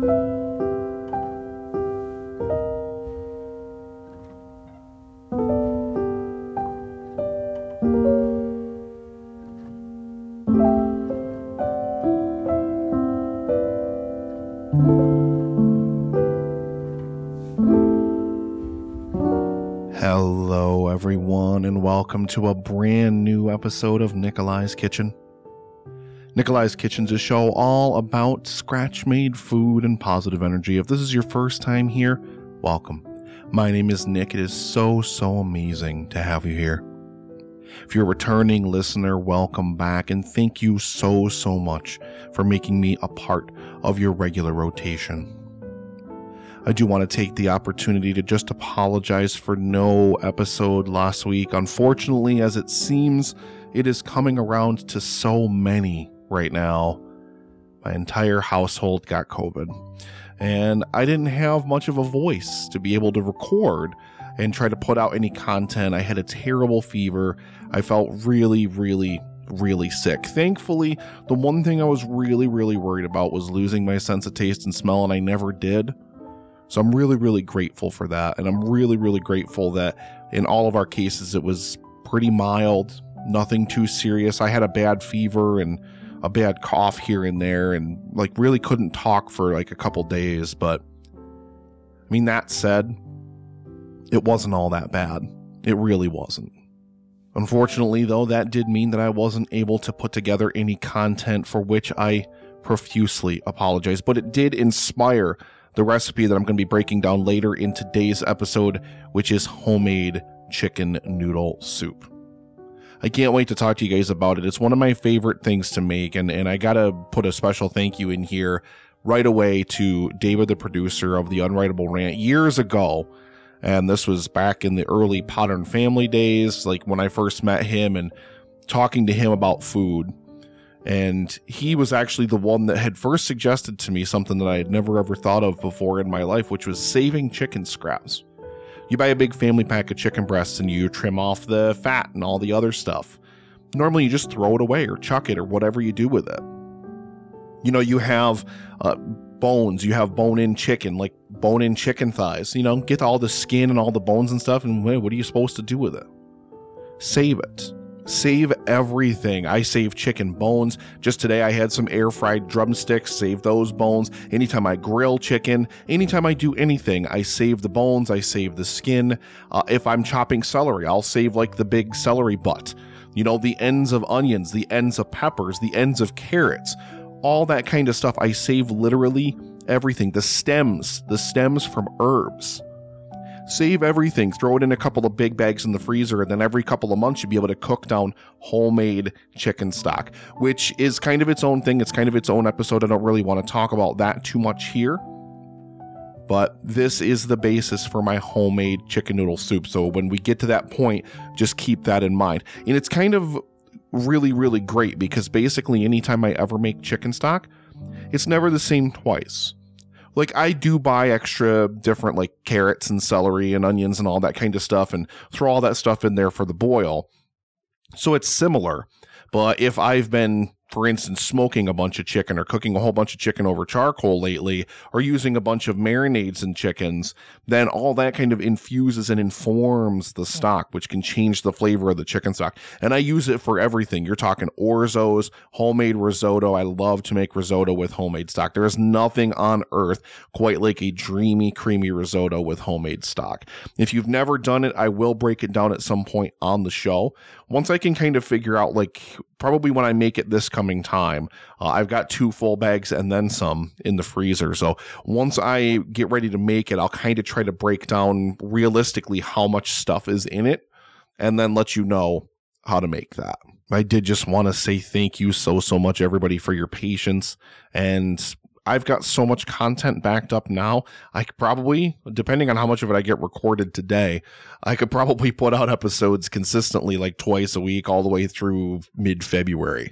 Hello, everyone, and welcome to a brand new episode of Nikolai's Kitchen. Nikolai's Kitchen is a show all about scratch made food and positive energy. If this is your first time here, welcome. My name is Nick. It is so, so amazing to have you here. If you're a returning listener, welcome back, and thank you so, so much for making me a part of your regular rotation. I do want to take the opportunity to just apologize for no episode last week. Unfortunately, as it seems, it is coming around to so many right now. My entire household got COVID, and I didn't have much of a voice to be able to record and try to put out any content. I had a terrible fever. I felt really, really, really sick. Thankfully, the one thing I was really, really worried about was losing my sense of taste and smell, and I never did. So I'm really, really grateful for that. And I'm really, really grateful that in all of our cases, it was pretty mild, nothing too serious. I had a bad fever and a bad cough here and there, and like really couldn't talk for like a couple days. But I mean, that said, it wasn't all that bad. It really wasn't. Unfortunately, though, that did mean that I wasn't able to put together any content for which I profusely apologize, but it did inspire the recipe that I'm going to be breaking down later in today's episode, which is homemade chicken noodle soup. I can't wait to talk to you guys about it. It's one of my favorite things to make, and, and I gotta put a special thank you in here right away to David, the producer of the Unwritable Rant years ago. And this was back in the early Modern Family days, like when I first met him and talking to him about food. And he was actually the one that had first suggested to me something that I had never ever thought of before in my life, which was saving chicken scraps. You buy a big family pack of chicken breasts and you trim off the fat and all the other stuff. Normally, you just throw it away or chuck it or whatever you do with it. You know, you have uh, bones, you have bone in chicken, like bone in chicken thighs. You know, get all the skin and all the bones and stuff, and what are you supposed to do with it? Save it save everything. I save chicken bones. Just today, I had some air fried drumsticks, save those bones. Anytime I grill chicken, anytime I do anything, I save the bones, I save the skin. Uh, if I'm chopping celery, I'll save like the big celery butt. You know, the ends of onions, the ends of peppers, the ends of carrots, all that kind of stuff. I save literally everything. The stems, the stems from herbs save everything, throw it in a couple of big bags in the freezer, and then every couple of months you'll be able to cook down homemade chicken stock, which is kind of its own thing. It's kind of its own episode. I don't really want to talk about that too much here. But this is the basis for my homemade chicken noodle soup. So when we get to that point, just keep that in mind. And it's kind of really, really great because basically, anytime I ever make chicken stock, it's never the same twice like I do buy extra different like carrots and celery and onions and all that kind of stuff and throw all that stuff in there for the boil. So it's similar. But if I've been for instance, smoking a bunch of chicken or cooking a whole bunch of chicken over charcoal lately or using a bunch of marinades in chickens, then all that kind of infuses and informs the stock, which can change the flavor of the chicken stock. And I use it for everything. You're talking orzos, homemade risotto. I love to make risotto with homemade stock. There is nothing on earth quite like a dreamy, creamy risotto with homemade stock. If you've never done it, I will break it down at some point on the show. Once I can kind of figure out, like, probably when I make it this coming time. Uh, I've got two full bags and then some in the freezer. So once I get ready to make it, I'll kind of try to break down realistically how much stuff is in it and then let you know how to make that. I did just want to say thank you so, so much, everybody, for your patience and I've got so much content backed up now. I could probably, depending on how much of it I get recorded today, I could probably put out episodes consistently like twice a week all the way through mid February.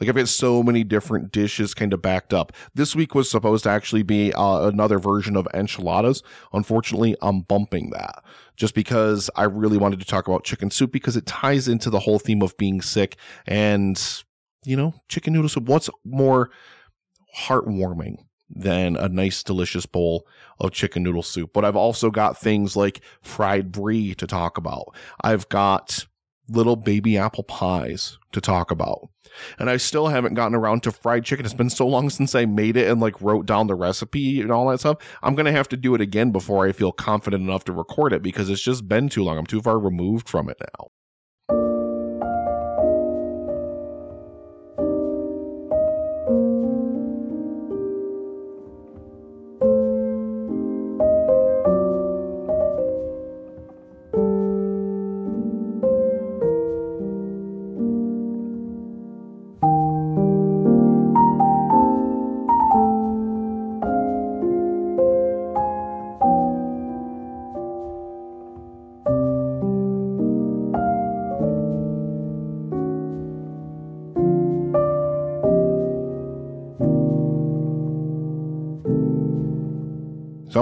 Like I've got so many different dishes kind of backed up. This week was supposed to actually be uh, another version of enchiladas. Unfortunately, I'm bumping that just because I really wanted to talk about chicken soup because it ties into the whole theme of being sick and, you know, chicken noodle soup. What's more heartwarming than a nice, delicious bowl of chicken noodle soup. But I've also got things like fried brie to talk about. I've got little baby apple pies to talk about. And I still haven't gotten around to fried chicken. It's been so long since I made it and like wrote down the recipe and all that stuff. I'm going to have to do it again before I feel confident enough to record it because it's just been too long. I'm too far removed from it now.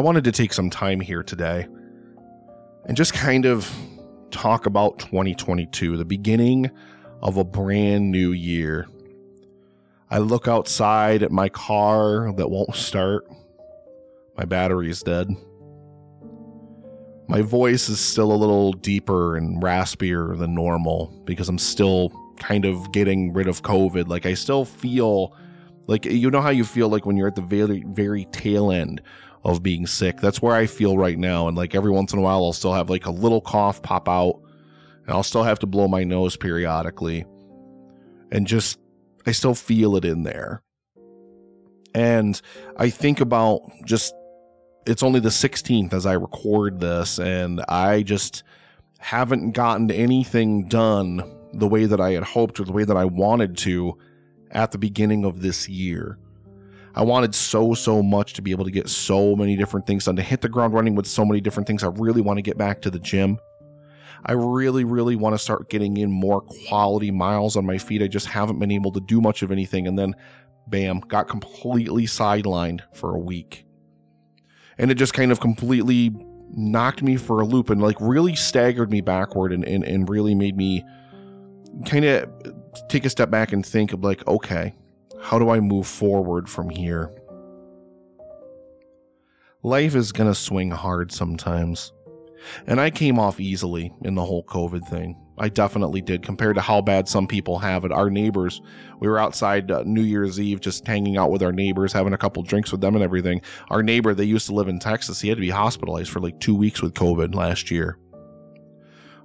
Wanted to take some time here today and just kind of talk about 2022, the beginning of a brand new year. I look outside at my car that won't start. My battery is dead. My voice is still a little deeper and raspier than normal because I'm still kind of getting rid of COVID. Like I still feel like you know how you feel like when you're at the very very tail end of being sick. That's where I feel right now. And like every once in a while, I'll still have like a little cough pop out, and I'll still have to blow my nose periodically. And just, I still feel it in there. And I think about just, it's only the 16th as I record this, and I just haven't gotten anything done the way that I had hoped or the way that I wanted to at the beginning of this year. I wanted so, so much to be able to get so many different things done, to hit the ground running with so many different things. I really want to get back to the gym. I really, really want to start getting in more quality miles on my feet. I just haven't been able to do much of anything. And then, bam, got completely sidelined for a week. And it just kind of completely knocked me for a loop and like really staggered me backward and, and, and really made me kind of take a step back and think of like, okay, how do I move forward from here? Life is going to swing hard sometimes. And I came off easily in the whole COVID thing. I definitely did compared to how bad some people have it. Our neighbors, we were outside uh, New Year's Eve just hanging out with our neighbors, having a couple drinks with them and everything. Our neighbor, they used to live in Texas. He had to be hospitalized for like two weeks with COVID last year.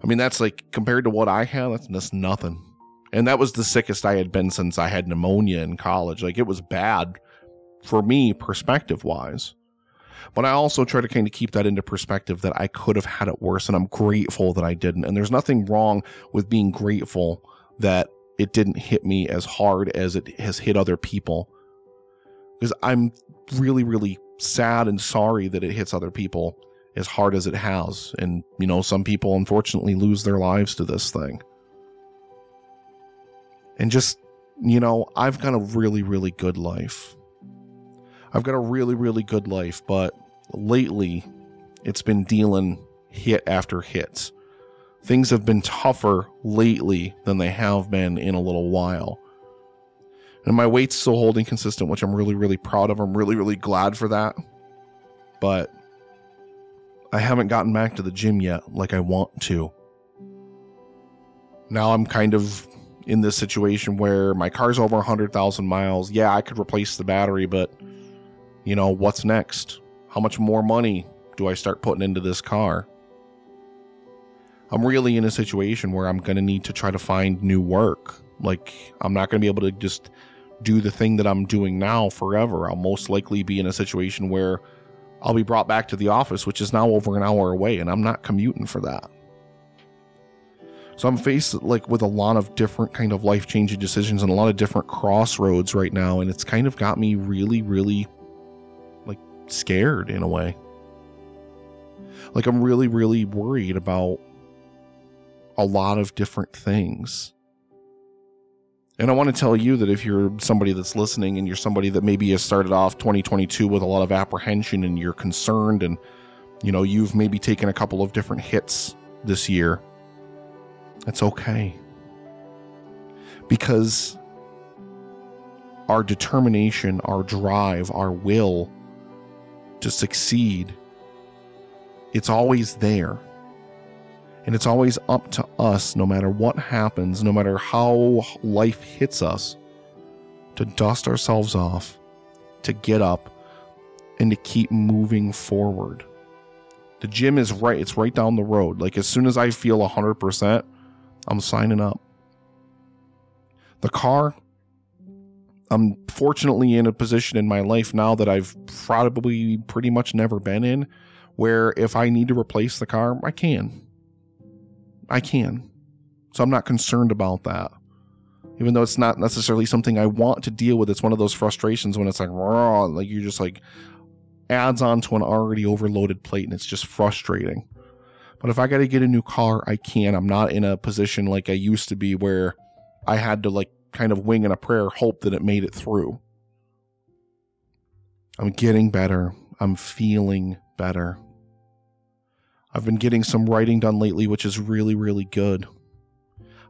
I mean, that's like compared to what I had, that's, that's nothing. And that was the sickest I had been since I had pneumonia in college. Like it was bad for me, perspective wise. But I also try to kind of keep that into perspective that I could have had it worse and I'm grateful that I didn't. And there's nothing wrong with being grateful that it didn't hit me as hard as it has hit other people. Because I'm really, really sad and sorry that it hits other people as hard as it has. And, you know, some people unfortunately lose their lives to this thing and just, you know, I've got a really, really good life. I've got a really, really good life, but lately it's been dealing hit after hit. Things have been tougher lately than they have been in a little while. And my weight's still holding consistent, which I'm really, really proud of. I'm really, really glad for that. But I haven't gotten back to the gym yet like I want to. Now I'm kind of in this situation where my car's over 100,000 miles. Yeah, I could replace the battery, but you know, what's next? How much more money do I start putting into this car? I'm really in a situation where I'm going to need to try to find new work. Like, I'm not going to be able to just do the thing that I'm doing now forever. I'll most likely be in a situation where I'll be brought back to the office, which is now over an hour away, and I'm not commuting for that. So I'm faced like with a lot of different kind of life changing decisions and a lot of different crossroads right now. And it's kind of got me really, really like scared in a way. Like I'm really, really worried about a lot of different things. And I want to tell you that if you're somebody that's listening and you're somebody that maybe has started off 2022 with a lot of apprehension and you're concerned and you know you've maybe taken a couple of different hits this year it's okay. Because our determination, our drive, our will to succeed, it's always there. And it's always up to us, no matter what happens, no matter how life hits us, to dust ourselves off, to get up, and to keep moving forward. The gym is right, it's right down the road. Like, as soon as I feel 100%, I'm signing up. The car, I'm fortunately in a position in my life now that I've probably pretty much never been in where if I need to replace the car, I can. I can. So I'm not concerned about that. Even though it's not necessarily something I want to deal with, it's one of those frustrations when it's like, raw, like you're just like adds on to an already overloaded plate and it's just frustrating. But if I got to get a new car, I can. I'm not in a position like I used to be where I had to like kind of wing in a prayer, hope that it made it through. I'm getting better. I'm feeling better. I've been getting some writing done lately, which is really, really good.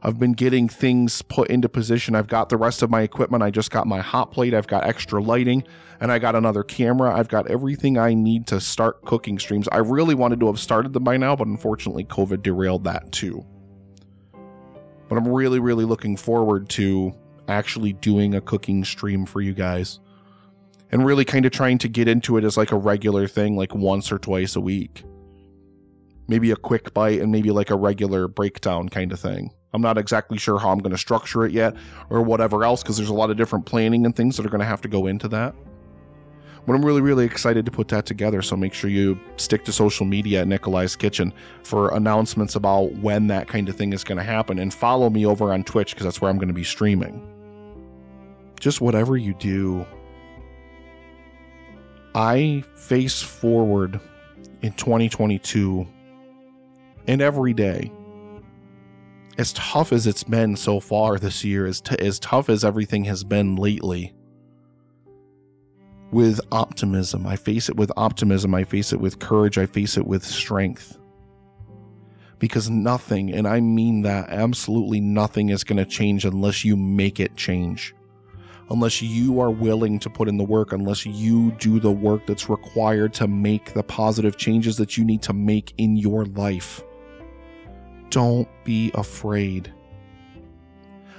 I've been getting things put into position. I've got the rest of my equipment. I just got my hot plate. I've got extra lighting and I got another camera. I've got everything I need to start cooking streams. I really wanted to have started them by now, but unfortunately, COVID derailed that too. But I'm really, really looking forward to actually doing a cooking stream for you guys and really kind of trying to get into it as like a regular thing, like once or twice a week maybe a quick bite and maybe like a regular breakdown kind of thing. I'm not exactly sure how I'm going to structure it yet or whatever else because there's a lot of different planning and things that are going to have to go into that. But I'm really, really excited to put that together. So make sure you stick to social media at Nikolai's Kitchen for announcements about when that kind of thing is going to happen. And follow me over on Twitch because that's where I'm going to be streaming. Just whatever you do, I face forward in 2022 and every day. As tough as it's been so far this year, as, t- as tough as everything has been lately, with optimism. I face it with optimism. I face it with courage. I face it with strength. Because nothing, and I mean that absolutely nothing, is going to change unless you make it change. Unless you are willing to put in the work, unless you do the work that's required to make the positive changes that you need to make in your life. Don't be afraid.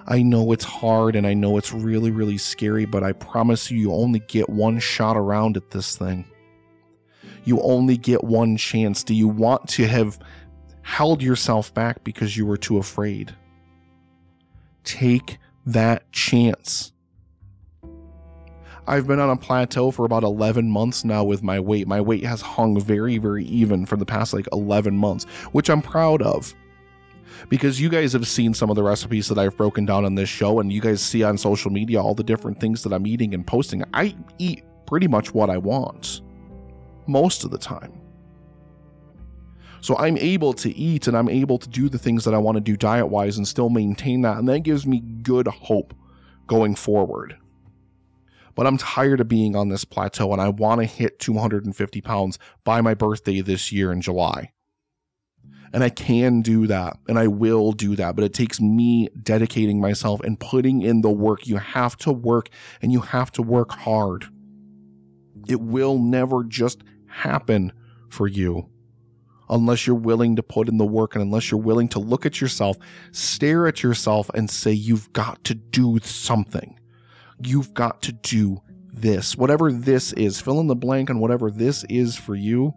I know it's hard and I know it's really, really scary, but I promise you, you only get one shot around at this thing. You only get one chance. Do you want to have held yourself back because you were too afraid? Take that chance. I've been on a plateau for about 11 months now with my weight. My weight has hung very, very even for the past like 11 months, which I'm proud of because you guys have seen some of the recipes that I've broken down on this show, and you guys see on social media all the different things that I'm eating and posting. I eat pretty much what I want most of the time. So I'm able to eat and I'm able to do the things that I want to do diet wise and still maintain that. And that gives me good hope going forward. But I'm tired of being on this plateau and I want to hit 250 pounds by my birthday this year in July. And I can do that and I will do that, but it takes me dedicating myself and putting in the work. You have to work and you have to work hard. It will never just happen for you unless you're willing to put in the work and unless you're willing to look at yourself, stare at yourself, and say, You've got to do something. You've got to do this. Whatever this is, fill in the blank on whatever this is for you.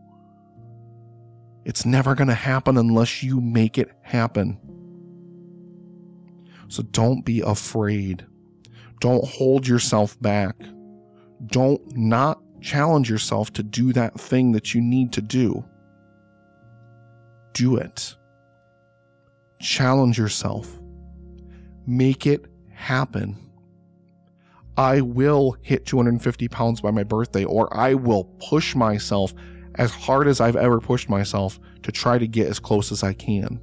It's never going to happen unless you make it happen. So don't be afraid. Don't hold yourself back. Don't not challenge yourself to do that thing that you need to do. Do it. Challenge yourself. Make it happen. I will hit 250 pounds by my birthday, or I will push myself as hard as I've ever pushed myself to try to get as close as I can.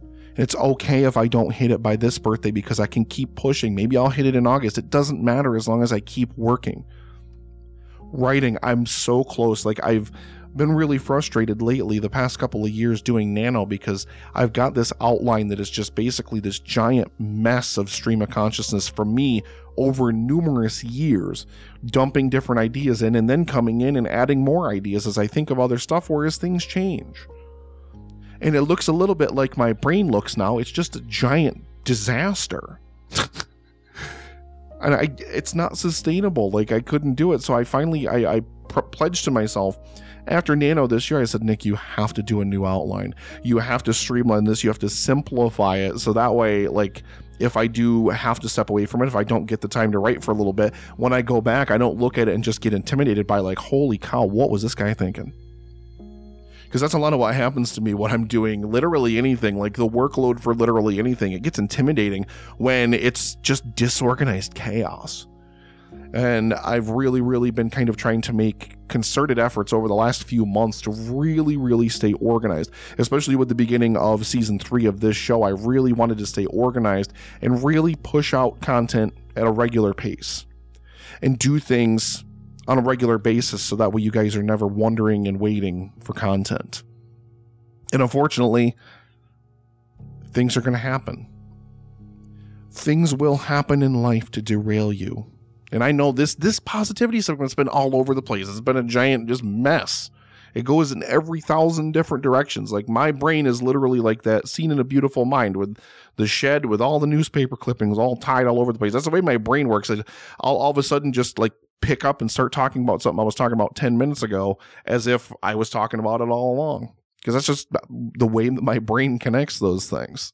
And it's okay if I don't hit it by this birthday because I can keep pushing. Maybe I'll hit it in August. It doesn't matter as long as I keep working. Writing, I'm so close. Like I've been really frustrated lately the past couple of years doing nano because I've got this outline that is just basically this giant mess of stream of consciousness for me over numerous years, dumping different ideas in and then coming in and adding more ideas as I think of other stuff, whereas things change. And it looks a little bit like my brain looks now. It's just a giant disaster. and I, it's not sustainable. Like I couldn't do it. So I finally, I, I pr- pledged to myself after Nano this year, I said, Nick, you have to do a new outline. You have to streamline this. You have to simplify it. So that way, like, if I do have to step away from it, if I don't get the time to write for a little bit, when I go back, I don't look at it and just get intimidated by, like, holy cow, what was this guy thinking? Because that's a lot of what happens to me when I'm doing literally anything, like the workload for literally anything. It gets intimidating when it's just disorganized chaos. And I've really, really been kind of trying to make concerted efforts over the last few months to really, really stay organized, especially with the beginning of season three of this show. I really wanted to stay organized and really push out content at a regular pace and do things on a regular basis so that way you guys are never wondering and waiting for content. And unfortunately, things are going to happen. Things will happen in life to derail you. And I know this this positivity segment's been all over the place. It's been a giant just mess. It goes in every thousand different directions. Like my brain is literally like that scene in a beautiful mind with the shed with all the newspaper clippings all tied all over the place. That's the way my brain works. I'll all of a sudden just like pick up and start talking about something I was talking about 10 minutes ago as if I was talking about it all along. Because that's just the way that my brain connects those things.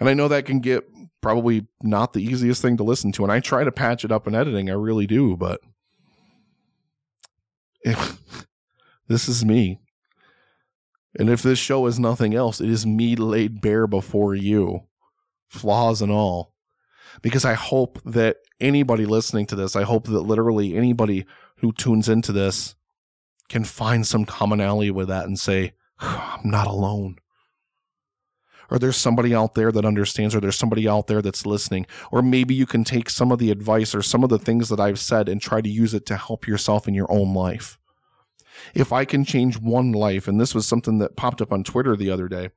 And I know that can get probably not the easiest thing to listen to. And I try to patch it up in editing, I really do, but this is me. And if this show is nothing else, it is me laid bare before you, flaws and all. Because I hope that anybody listening to this, I hope that literally anybody who tunes into this can find some commonality with that and say, I'm not alone or there's somebody out there that understands, or there's somebody out there that's listening. Or maybe you can take some of the advice or some of the things that I've said and try to use it to help yourself in your own life. If I can change one life, and this was something that popped up on Twitter the other day,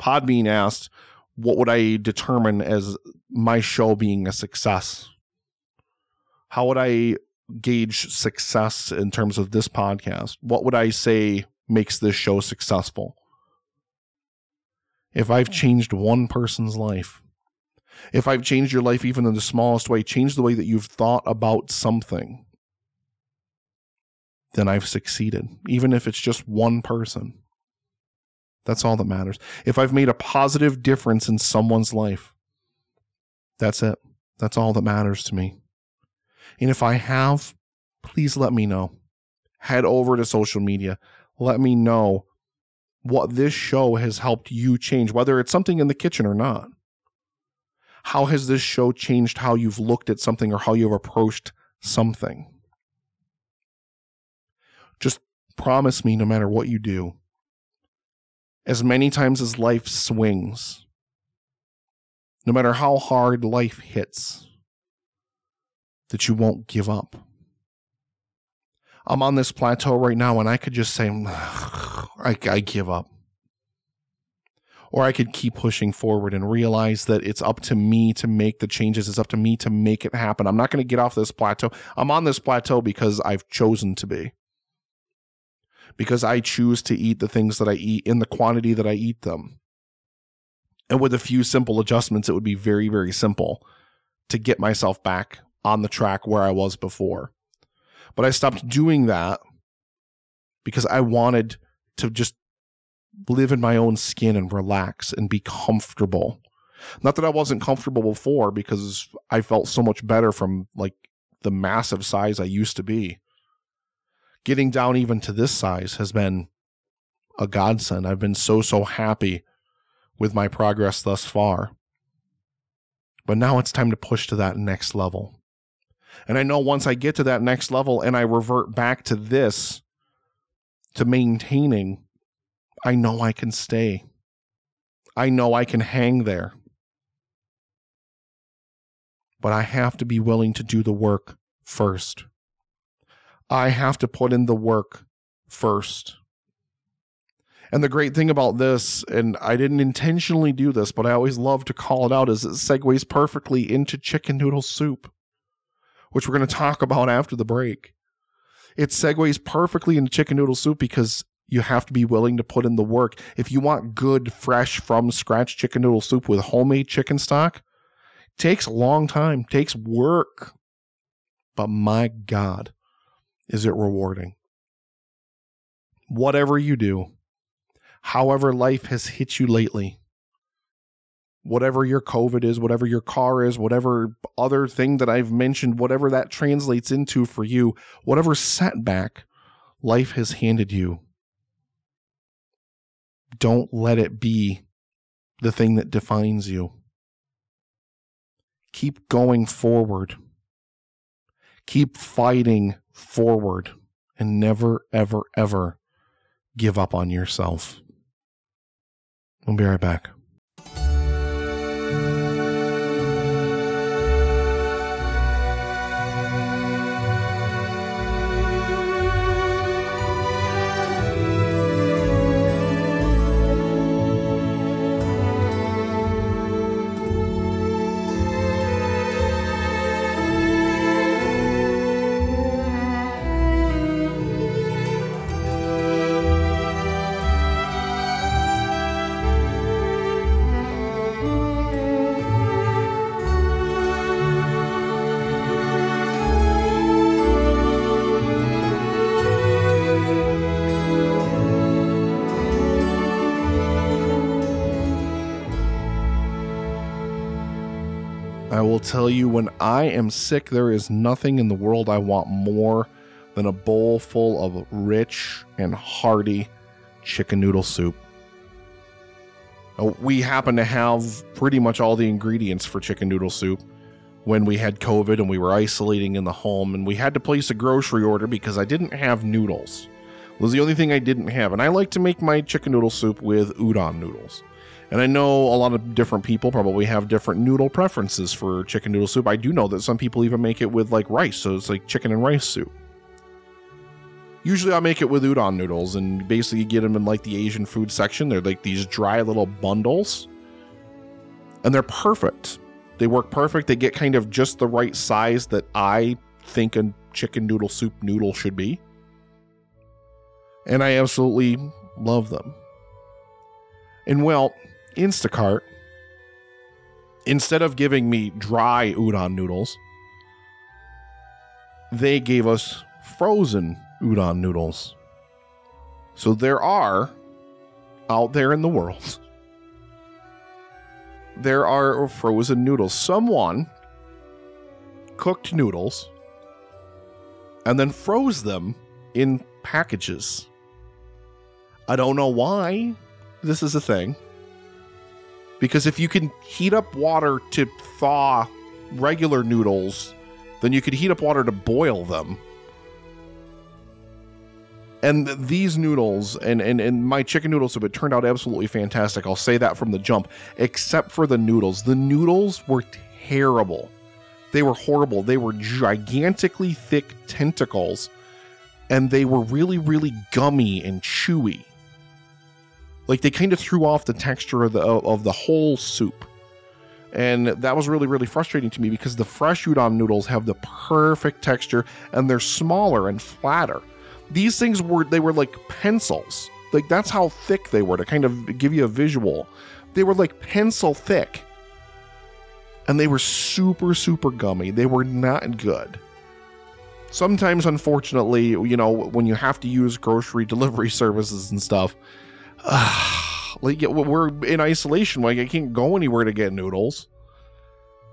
Podbean asked, What would I determine as my show being a success? How would I gauge success in terms of this podcast? What would I say makes this show successful? If I've changed one person's life, if I've changed your life even in the smallest way, changed the way that you've thought about something, then I've succeeded, even if it's just one person. That's all that matters. If I've made a positive difference in someone's life, that's it. That's all that matters to me. And if I have, please let me know. Head over to social media. Let me know what this show has helped you change, whether it's something in the kitchen or not. How has this show changed how you've looked at something or how you've approached something? Just promise me no matter what you do, as many times as life swings, no matter how hard life hits, that you won't give up. I'm on this plateau right now and I could just say, I, I give up. Or I could keep pushing forward and realize that it's up to me to make the changes. It's up to me to make it happen. I'm not going to get off this plateau. I'm on this plateau because I've chosen to be. Because I choose to eat the things that I eat in the quantity that I eat them. And with a few simple adjustments, it would be very, very simple to get myself back on the track where I was before. But I stopped doing that because I wanted to just live in my own skin and relax and be comfortable. Not that I wasn't comfortable before because I felt so much better from like the massive size I used to be. Getting down even to this size has been a godsend. I've been so, so happy with my progress thus far. But now it's time to push to that next level. And I know once I get to that next level and I revert back to this, to maintaining, I know I can stay. I know I can hang there. But I have to be willing to do the work first. I have to put in the work first. And the great thing about this, and I didn't intentionally do this, but I always love to call it out, is it segues perfectly into chicken noodle soup, which we're going to talk about after the break. It segues perfectly into chicken noodle soup because you have to be willing to put in the work. If you want good, fresh, from scratch chicken noodle soup with homemade chicken stock, takes a long time, takes work. But my God, is it rewarding? Whatever you do, however life has hit you lately, whatever your COVID is, whatever your car is, whatever other thing that I've mentioned, whatever that translates into for you, whatever setback life has handed you, don't let it be the thing that defines you. Keep going forward. Keep fighting forward and never, ever, ever give up on yourself. We'll be right back. Will tell you when I am sick, there is nothing in the world I want more than a bowl full of rich and hearty chicken noodle soup. We happen to have pretty much all the ingredients for chicken noodle soup when we had COVID and we were isolating in the home, and we had to place a grocery order because I didn't have noodles. It was the only thing I didn't have, and I like to make my chicken noodle soup with udon noodles. And I know a lot of different people probably have different noodle preferences for chicken noodle soup. I do know that some people even make it with like rice, so it's like chicken and rice soup. Usually I make it with udon noodles and basically get them in like the Asian food section. They're like these dry little bundles. And they're perfect. They work perfect. They get kind of just the right size that I think a chicken noodle soup noodle should be. And I absolutely love them. And well, Instacart, instead of giving me dry udon noodles, they gave us frozen udon noodles. So there are out there in the world, there are frozen noodles. Someone cooked noodles and then froze them in packages. I don't know why this is a thing. Because if you can heat up water to thaw regular noodles, then you could heat up water to boil them. And these noodles and, and, and my chicken noodle soup, it turned out absolutely fantastic. I'll say that from the jump, except for the noodles. The noodles were terrible. They were horrible. They were gigantically thick tentacles, and they were really, really gummy and chewy like they kind of threw off the texture of the of the whole soup. And that was really really frustrating to me because the fresh udon noodles have the perfect texture and they're smaller and flatter. These things were they were like pencils. Like that's how thick they were to kind of give you a visual. They were like pencil thick. And they were super super gummy. They were not good. Sometimes unfortunately you know when you have to use grocery delivery services and stuff like we're in isolation. Like I can't go anywhere to get noodles.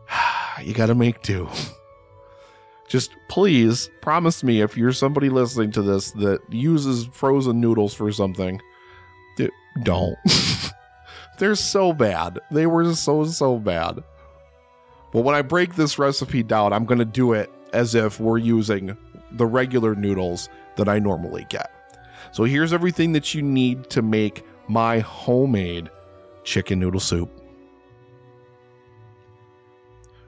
you got to make do. Just please promise me if you're somebody listening to this that uses frozen noodles for something, don't. They're so bad. They were so so bad. But when I break this recipe down, I'm going to do it as if we're using the regular noodles that I normally get. So here's everything that you need to make my homemade chicken noodle soup.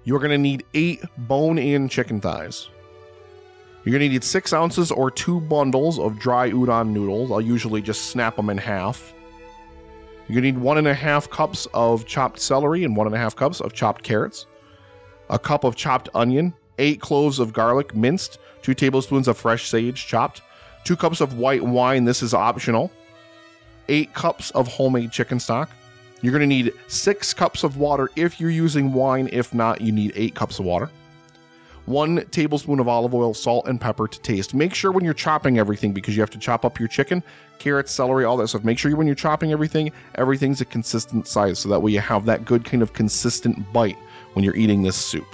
You're going to need eight bone in chicken thighs. You're going to need six ounces or two bundles of dry udon noodles. I'll usually just snap them in half You're gonna need one and a half cups of chopped celery and one and a half cups of chopped carrots, a cup of chopped onion, eight cloves of garlic minced, two tablespoons of fresh sage chopped, two cups of white wine. This is optional. Eight cups of homemade chicken stock. You're going to need six cups of water if you're using wine. If not, you need eight cups of water. One tablespoon of olive oil, salt, and pepper to taste. Make sure when you're chopping everything, because you have to chop up your chicken, carrots, celery, all that stuff. Make sure when you're chopping everything, everything's a consistent size so that way you have that good kind of consistent bite when you're eating this soup.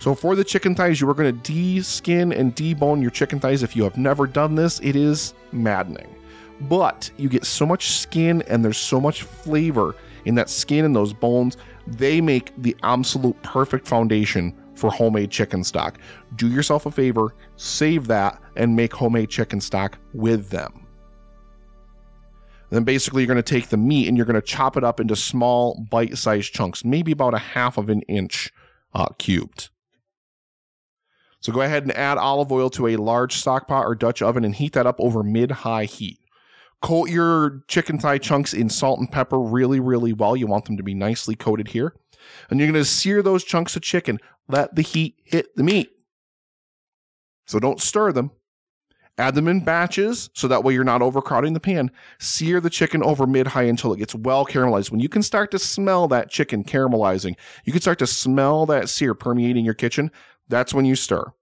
So for the chicken thighs, you are going to de-skin and debone your chicken thighs. If you have never done this, it is maddening. But you get so much skin and there's so much flavor in that skin and those bones. They make the absolute perfect foundation for homemade chicken stock. Do yourself a favor, save that, and make homemade chicken stock with them. Then basically, you're going to take the meat and you're going to chop it up into small, bite sized chunks, maybe about a half of an inch uh, cubed. So go ahead and add olive oil to a large stock pot or Dutch oven and heat that up over mid high heat. Coat your chicken thigh chunks in salt and pepper really, really well. You want them to be nicely coated here. And you're going to sear those chunks of chicken. Let the heat hit the meat. So don't stir them. Add them in batches so that way you're not overcrowding the pan. Sear the chicken over mid high until it gets well caramelized. When you can start to smell that chicken caramelizing, you can start to smell that sear permeating your kitchen. That's when you stir.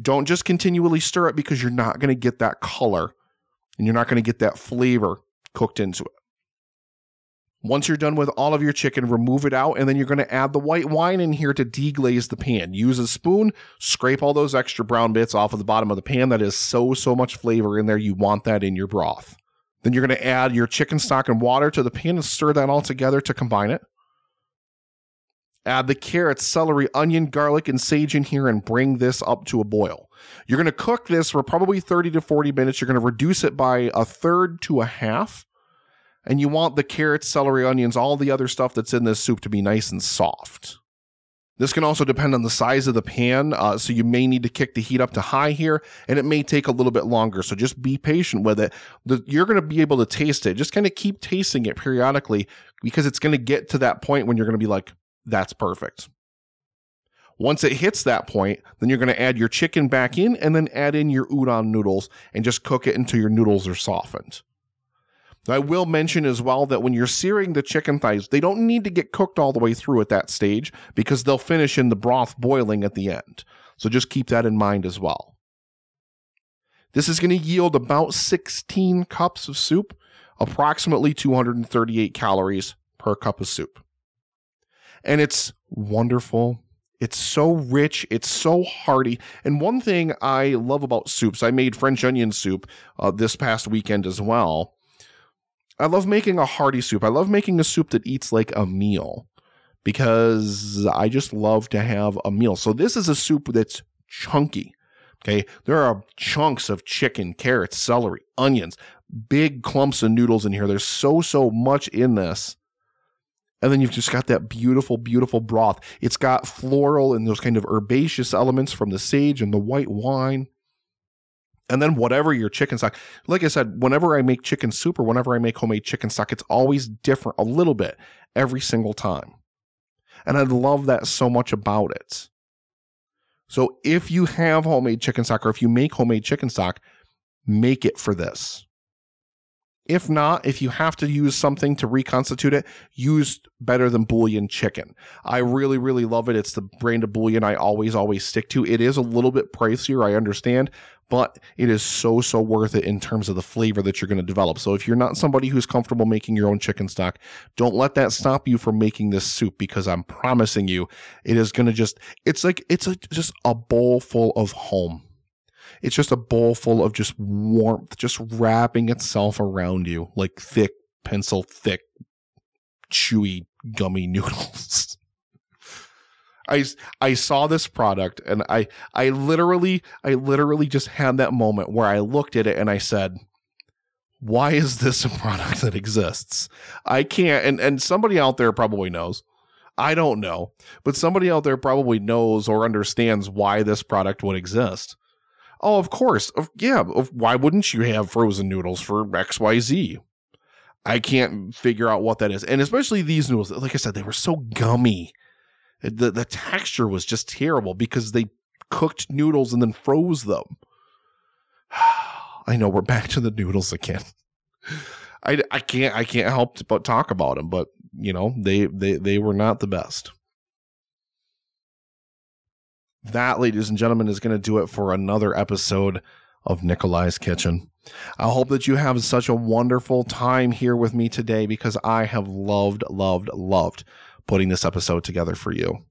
Don't just continually stir it because you're not going to get that color and you're not going to get that flavor cooked into it. Once you're done with all of your chicken, remove it out, and then you're going to add the white wine in here to deglaze the pan. Use a spoon, scrape all those extra brown bits off of the bottom of the pan. That is so, so much flavor in there. You want that in your broth. Then you're going to add your chicken stock and water to the pan and stir that all together to combine it. Add the carrots, celery, onion, garlic, and sage in here and bring this up to a boil. You're going to cook this for probably 30 to 40 minutes. You're going to reduce it by a third to a half. And you want the carrots, celery, onions, all the other stuff that's in this soup to be nice and soft. This can also depend on the size of the pan, uh, so you may need to kick the heat up to high here, and it may take a little bit longer. So just be patient with it. The, you're going to be able to taste it. Just kind of keep tasting it periodically because it's going to get to that point when you're going to be like, that's perfect. Once it hits that point, then you're going to add your chicken back in and then add in your udon noodles and just cook it until your noodles are softened. I will mention as well that when you're searing the chicken thighs, they don't need to get cooked all the way through at that stage because they'll finish in the broth boiling at the end. So just keep that in mind as well. This is going to yield about 16 cups of soup, approximately 238 calories per cup of soup and it's wonderful. It's so rich. It's so hearty. And one thing I love about soups, I made French onion soup uh, this past weekend as well. I love making a hearty soup. I love making a soup that eats like a meal because I just love to have a meal. So this is a soup that's chunky. Okay. There are chunks of chicken, carrots, celery, onions, big clumps of noodles in here. There's so, so much in this and then you've just got that beautiful, beautiful broth. It's got floral and those kind of herbaceous elements from the sage and the white wine. And then whatever your chicken stock, like I said, whenever I make chicken soup or whenever I make homemade chicken stock, it's always different a little bit every single time. And I love that so much about it. So if you have homemade chicken stock or if you make homemade chicken stock, make it for this. If not, if you have to use something to reconstitute it, use better than bouillon chicken. I really, really love it. It's the brand of bouillon I always, always stick to. It is a little bit pricier, I understand, but it is so, so worth it in terms of the flavor that you're going to develop. So if you're not somebody who's comfortable making your own chicken stock, don't let that stop you from making this soup because I'm promising you, it is going to just, it's like, it's a, just a bowl full of home it's just a bowl full of just warmth, just wrapping itself around you like thick, pencil thick, chewy, gummy noodles. I, I saw this product and I I literally I literally just had that moment where I looked at it and I said, why is this a product that exists? I can't and and somebody out there probably knows. I don't know, but somebody out there probably knows or understands why this product would exist. Oh, of course. Of, yeah. Of, why wouldn't you have frozen noodles for XYZ? I can't figure out what that is. And especially these noodles, like I said, they were so gummy. The the texture was just terrible because they cooked noodles and then froze them. I know we're back to the noodles again. I, I can't I can't help but talk about them, but you know they they they were not the best. That, ladies and gentlemen, is going to do it for another episode of Nikolai's Kitchen. I hope that you have such a wonderful time here with me today because I have loved, loved, loved putting this episode together for you.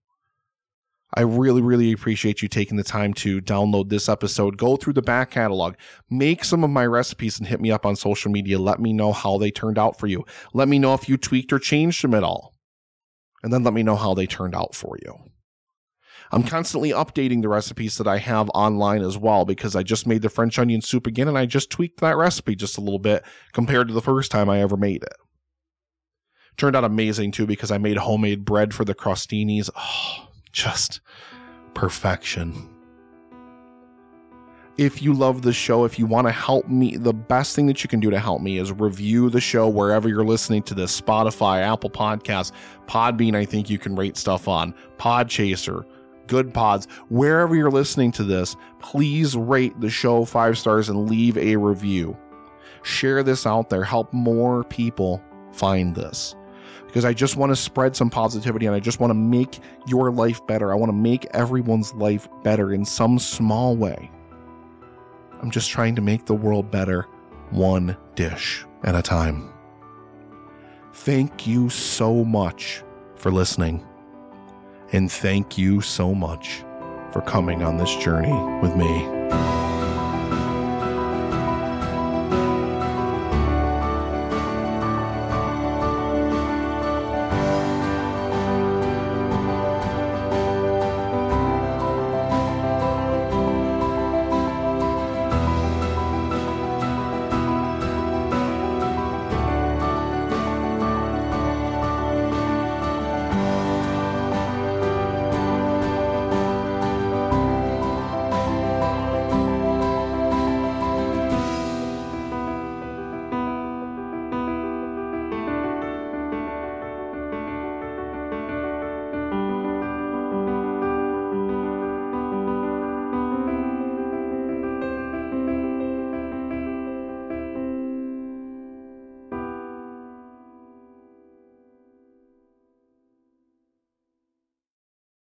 I really, really appreciate you taking the time to download this episode, go through the back catalog, make some of my recipes, and hit me up on social media. Let me know how they turned out for you. Let me know if you tweaked or changed them at all. And then let me know how they turned out for you. I'm constantly updating the recipes that I have online as well because I just made the French onion soup again and I just tweaked that recipe just a little bit compared to the first time I ever made it. Turned out amazing too because I made homemade bread for the crostinis. Oh, just perfection. If you love the show, if you want to help me, the best thing that you can do to help me is review the show wherever you're listening to this Spotify, Apple Podcasts, Podbean, I think you can rate stuff on, Podchaser, Goodpods, wherever you're listening to this, please rate the show five stars and leave a review. Share this out there, help more people find this because I just want to spread some positivity and I just want to make your life better. I want to make everyone's life better in some small way. I'm just trying to make the world better one dish at a time. Thank you so much for listening. And thank you so much for coming on this journey with me.